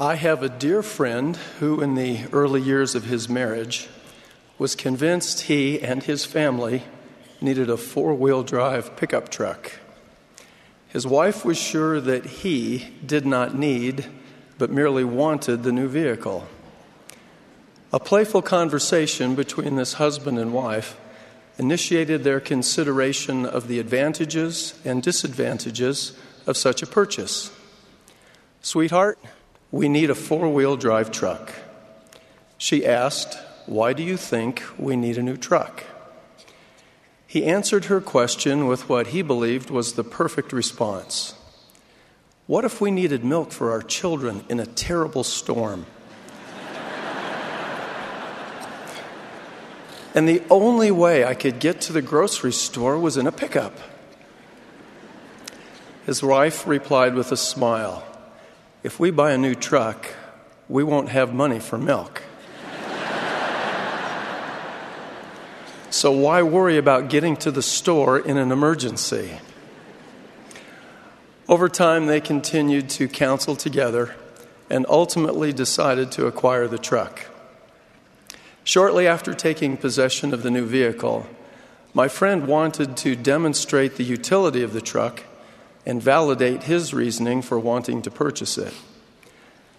I have a dear friend who, in the early years of his marriage, was convinced he and his family needed a four wheel drive pickup truck. His wife was sure that he did not need, but merely wanted the new vehicle. A playful conversation between this husband and wife initiated their consideration of the advantages and disadvantages of such a purchase. Sweetheart, we need a four wheel drive truck. She asked, Why do you think we need a new truck? He answered her question with what he believed was the perfect response What if we needed milk for our children in a terrible storm? and the only way I could get to the grocery store was in a pickup. His wife replied with a smile If we buy a new truck, we won't have money for milk. So why worry about getting to the store in an emergency? Over time, they continued to counsel together and ultimately decided to acquire the truck. Shortly after taking possession of the new vehicle, my friend wanted to demonstrate the utility of the truck and validate his reasoning for wanting to purchase it.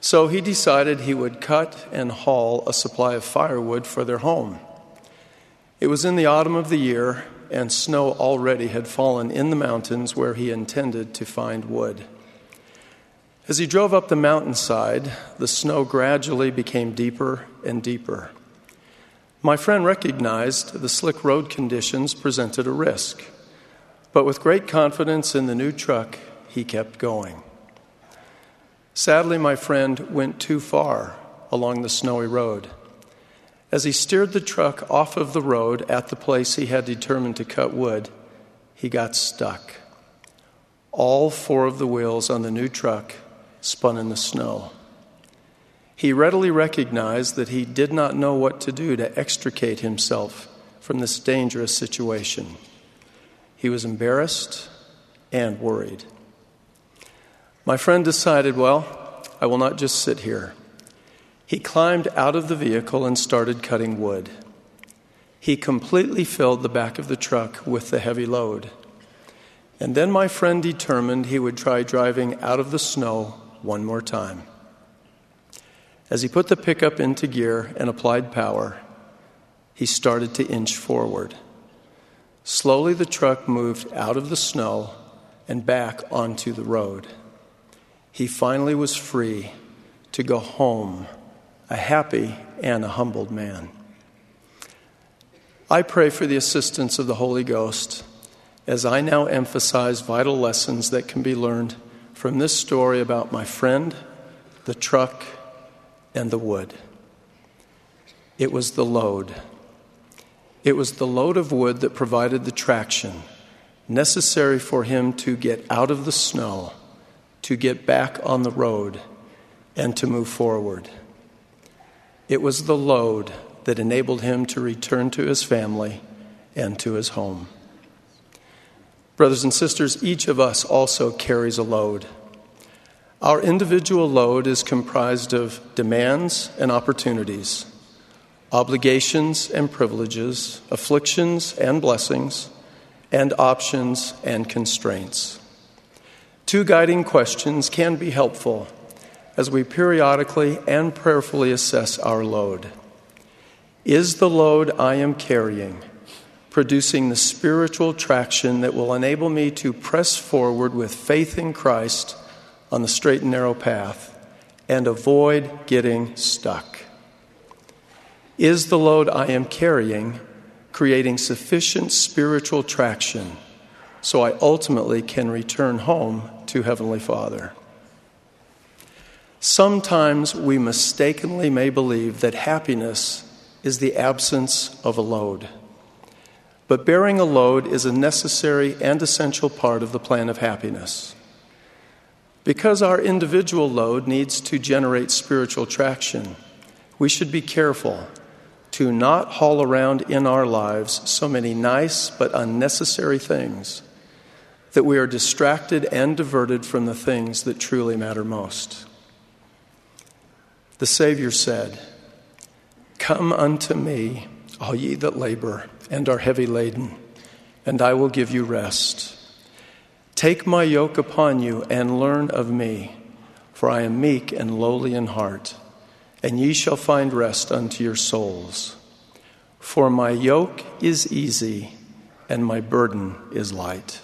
So he decided he would cut and haul a supply of firewood for their home. It was in the autumn of the year, and snow already had fallen in the mountains where he intended to find wood. As he drove up the mountainside, the snow gradually became deeper and deeper. My friend recognized the slick road conditions presented a risk, but with great confidence in the new truck, he kept going. Sadly, my friend went too far along the snowy road. As he steered the truck off of the road at the place he had determined to cut wood, he got stuck. All four of the wheels on the new truck spun in the snow. He readily recognized that he did not know what to do to extricate himself from this dangerous situation. He was embarrassed and worried. My friend decided, well, I will not just sit here. He climbed out of the vehicle and started cutting wood. He completely filled the back of the truck with the heavy load. And then my friend determined he would try driving out of the snow one more time. As he put the pickup into gear and applied power, he started to inch forward. Slowly, the truck moved out of the snow and back onto the road. He finally was free to go home a happy and a humbled man. I pray for the assistance of the Holy Ghost as I now emphasize vital lessons that can be learned from this story about my friend, the truck, and the wood. It was the load. It was the load of wood that provided the traction necessary for him to get out of the snow, to get back on the road, and to move forward. It was the load that enabled him to return to his family and to his home. Brothers and sisters, each of us also carries a load. Our individual load is comprised of demands and opportunities, obligations and privileges, afflictions and blessings, and options and constraints. Two guiding questions can be helpful as we periodically and prayerfully assess our load. Is the load I am carrying producing the spiritual traction that will enable me to press forward with faith in Christ on the straight and narrow path and avoid getting stuck? Is the load I am carrying creating sufficient spiritual traction so I ultimately can return home to Heavenly Father? Sometimes we mistakenly may believe that happiness is the absence of a load. But bearing a load is a necessary and essential part of the plan of happiness. Because our individual load needs to generate spiritual traction, we should be careful to not haul around in our lives so many nice but unnecessary things that we are distracted and diverted from the things that truly matter most. The Savior said, Come unto me, all ye that labor and are heavy laden, and I will give you rest. Take my yoke upon you and learn of me, for I am meek and lowly in heart, and ye shall find rest unto your souls. For my yoke is easy and my burden is light.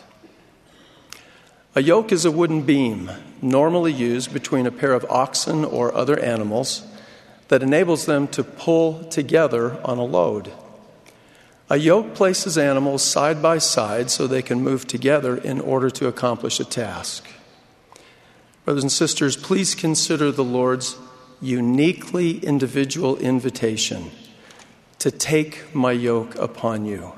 A yoke is a wooden beam normally used between a pair of oxen or other animals that enables them to pull together on a load. A yoke places animals side by side so they can move together in order to accomplish a task. Brothers and sisters, please consider the Lord's uniquely individual invitation to take my yoke upon you.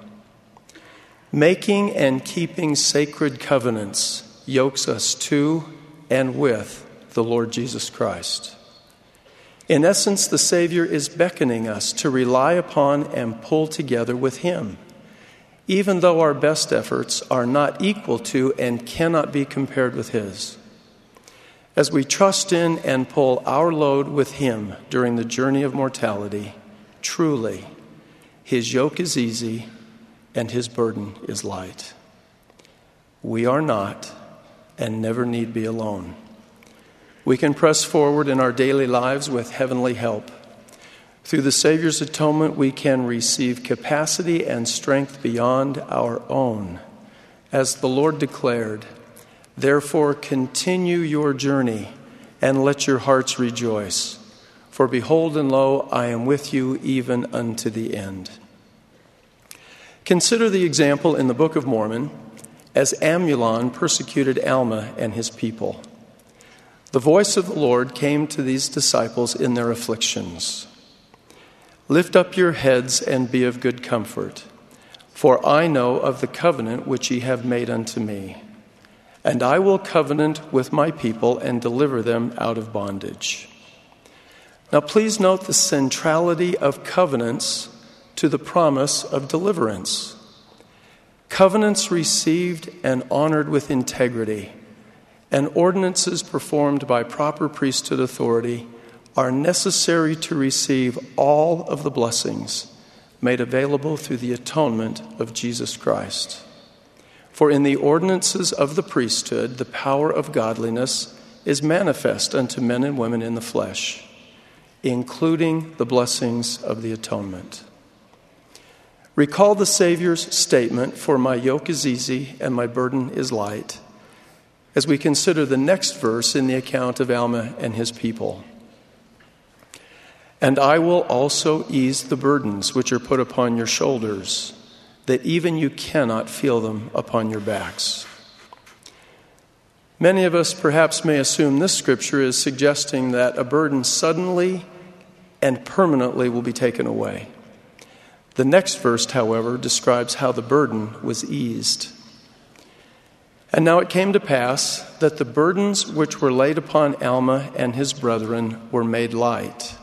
Making and keeping sacred covenants yokes us to and with the Lord Jesus Christ. In essence, the Savior is beckoning us to rely upon and pull together with Him, even though our best efforts are not equal to and cannot be compared with His. As we trust in and pull our load with Him during the journey of mortality, truly, His yoke is easy and His burden is light. We are not and never need be alone. We can press forward in our daily lives with heavenly help. Through the Savior's atonement, we can receive capacity and strength beyond our own. As the Lord declared, Therefore, continue your journey and let your hearts rejoice. For behold, and lo, I am with you even unto the end. Consider the example in the Book of Mormon as Amulon persecuted Alma and his people. The voice of the Lord came to these disciples in their afflictions Lift up your heads and be of good comfort, for I know of the covenant which ye have made unto me. And I will covenant with my people and deliver them out of bondage. Now, please note the centrality of covenants to the promise of deliverance. Covenants received and honored with integrity, and ordinances performed by proper priesthood authority are necessary to receive all of the blessings made available through the atonement of Jesus Christ. For in the ordinances of the priesthood, the power of godliness is manifest unto men and women in the flesh, including the blessings of the atonement. Recall the Savior's statement, For my yoke is easy and my burden is light, as we consider the next verse in the account of Alma and his people. And I will also ease the burdens which are put upon your shoulders, that even you cannot feel them upon your backs. Many of us perhaps may assume this scripture is suggesting that a burden suddenly and permanently will be taken away. The next verse, however, describes how the burden was eased. And now it came to pass that the burdens which were laid upon Alma and his brethren were made light.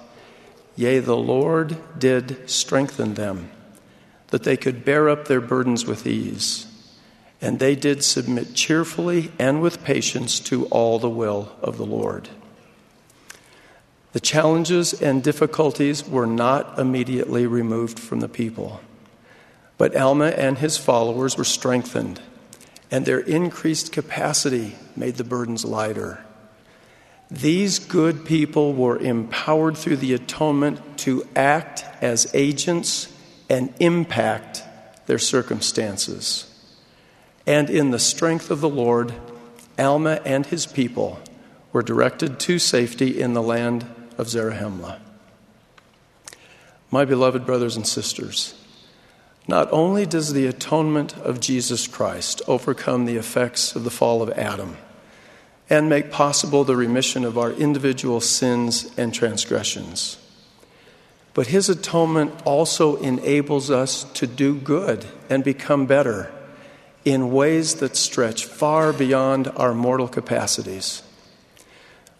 Yea, the Lord did strengthen them, that they could bear up their burdens with ease. And they did submit cheerfully and with patience to all the will of the Lord. The challenges and difficulties were not immediately removed from the people, but Alma and his followers were strengthened, and their increased capacity made the burdens lighter. These good people were empowered through the atonement to act as agents and impact their circumstances. And in the strength of the Lord, Alma and his people were directed to safety in the land of Zarahemla. My beloved brothers and sisters, not only does the atonement of Jesus Christ overcome the effects of the fall of Adam and make possible the remission of our individual sins and transgressions, but his atonement also enables us to do good and become better in ways that stretch far beyond our mortal capacities.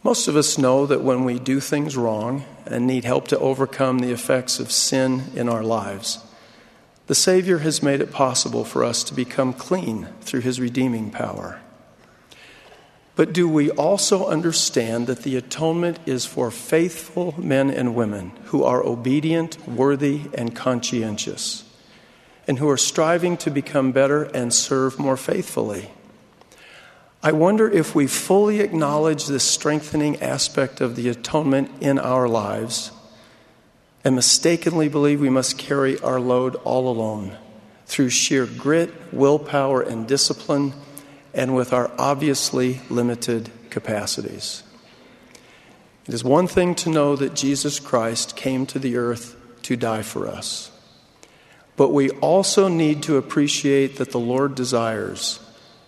Most of us know that when we do things wrong and need help to overcome the effects of sin in our lives, the Savior has made it possible for us to become clean through His redeeming power. But do we also understand that the atonement is for faithful men and women who are obedient, worthy, and conscientious, and who are striving to become better and serve more faithfully? I wonder if we fully acknowledge this strengthening aspect of the atonement in our lives and mistakenly believe we must carry our load all alone through sheer grit, willpower, and discipline, and with our obviously limited capacities. It is one thing to know that Jesus Christ came to the earth to die for us, but we also need to appreciate that the Lord desires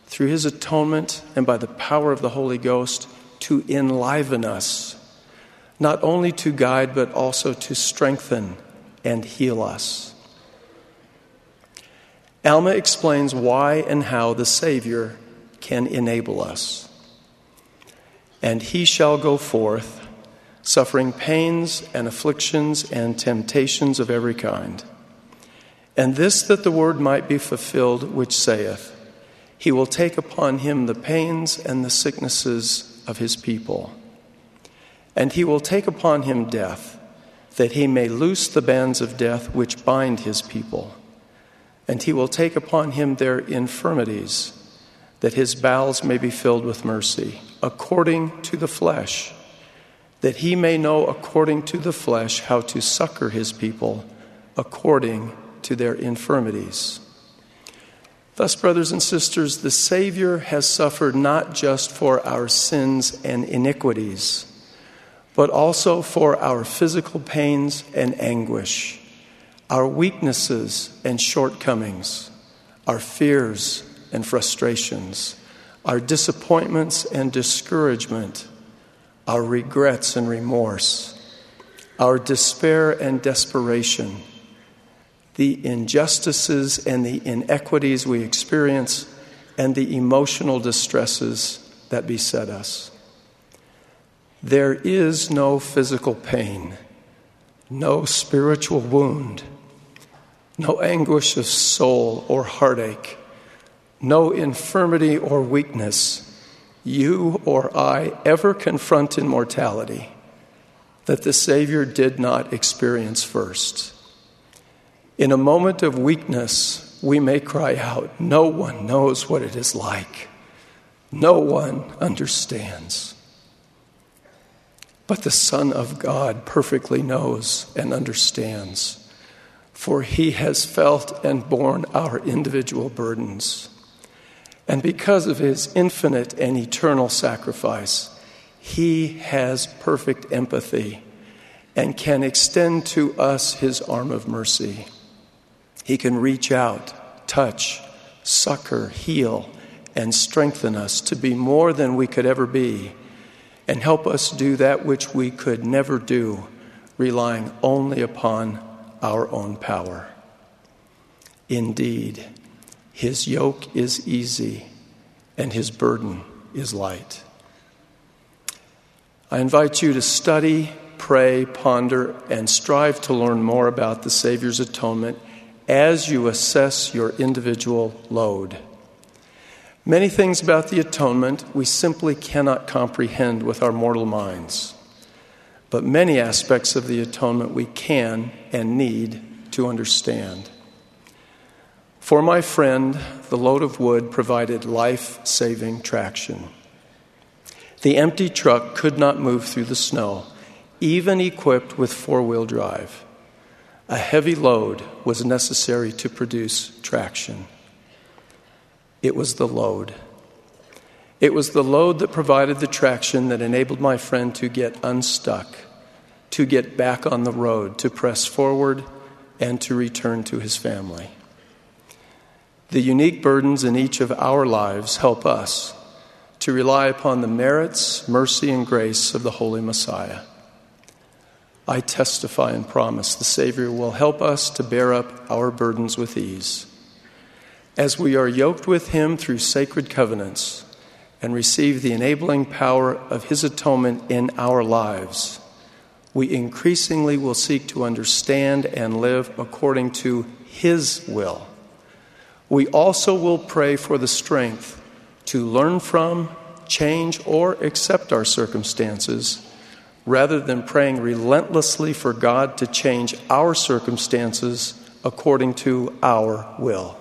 through his atonement and by the power of the Holy Ghost to enliven us, not only to guide, but also to strengthen and heal us. Alma explains why and how the Savior can enable us. And he shall go forth, suffering pains and afflictions and temptations of every kind. And this that the word might be fulfilled, which saith, he will take upon him the pains and the sicknesses of his people. And he will take upon him death, that he may loose the bands of death which bind his people. And he will take upon him their infirmities, that his bowels may be filled with mercy, according to the flesh, that he may know according to the flesh how to succor his people, according to their infirmities. Thus, brothers and sisters, the Savior has suffered not just for our sins and iniquities, but also for our physical pains and anguish, our weaknesses and shortcomings, our fears and frustrations, our disappointments and discouragement, our regrets and remorse, our despair and desperation the injustices and the inequities we experience, and the emotional distresses that beset us. There is no physical pain, no spiritual wound, no anguish of soul or heartache, no infirmity or weakness you or I ever confront in mortality that the Savior did not experience first. In a moment of weakness, we may cry out, No one knows what it is like. No one understands. But the Son of God perfectly knows and understands, for he has felt and borne our individual burdens. And because of his infinite and eternal sacrifice, he has perfect empathy and can extend to us his arm of mercy. He can reach out, touch, succor, heal, and strengthen us to be more than we could ever be, and help us do that which we could never do, relying only upon our own power. Indeed, his yoke is easy and his burden is light. I invite you to study, pray, ponder, and strive to learn more about the Savior's atonement as you assess your individual load. Many things about the atonement we simply cannot comprehend with our mortal minds, but many aspects of the atonement we can and need to understand. For my friend, the load of wood provided life saving traction. The empty truck could not move through the snow, even equipped with four wheel drive. A heavy load was necessary to produce traction. It was the load. It was the load that provided the traction that enabled my friend to get unstuck, to get back on the road, to press forward, and to return to his family. The unique burdens in each of our lives help us to rely upon the merits, mercy, and grace of the Holy Messiah. I testify and promise the Savior will help us to bear up our burdens with ease. As we are yoked with Him through sacred covenants and receive the enabling power of His atonement in our lives, we increasingly will seek to understand and live according to His will. We also will pray for the strength to learn from, change, or accept our circumstances rather than praying relentlessly for God to change our circumstances according to our will.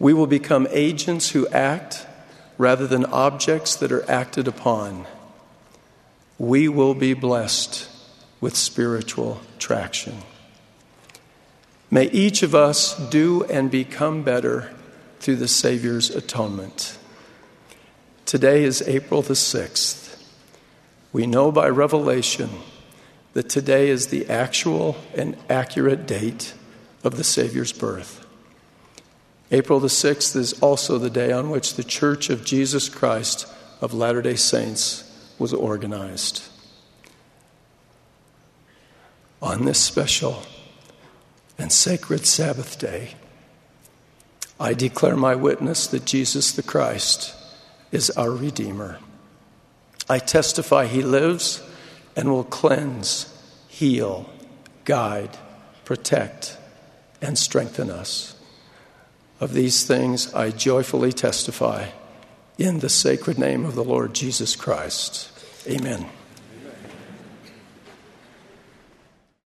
We will become agents who act rather than objects that are acted upon. We will be blessed with spiritual traction. May each of us do and become better through the Savior's atonement. Today is April the 6th. We know by revelation that today is the actual and accurate date of the Savior's birth. April the 6th is also the day on which the Church of Jesus Christ of Latter day Saints was organized. On this special and sacred Sabbath day, I declare my witness that Jesus the Christ is our Redeemer. I testify he lives and will cleanse, heal, guide, protect, and strengthen us. Of these things I joyfully testify in the sacred name of the Lord Jesus Christ. Amen.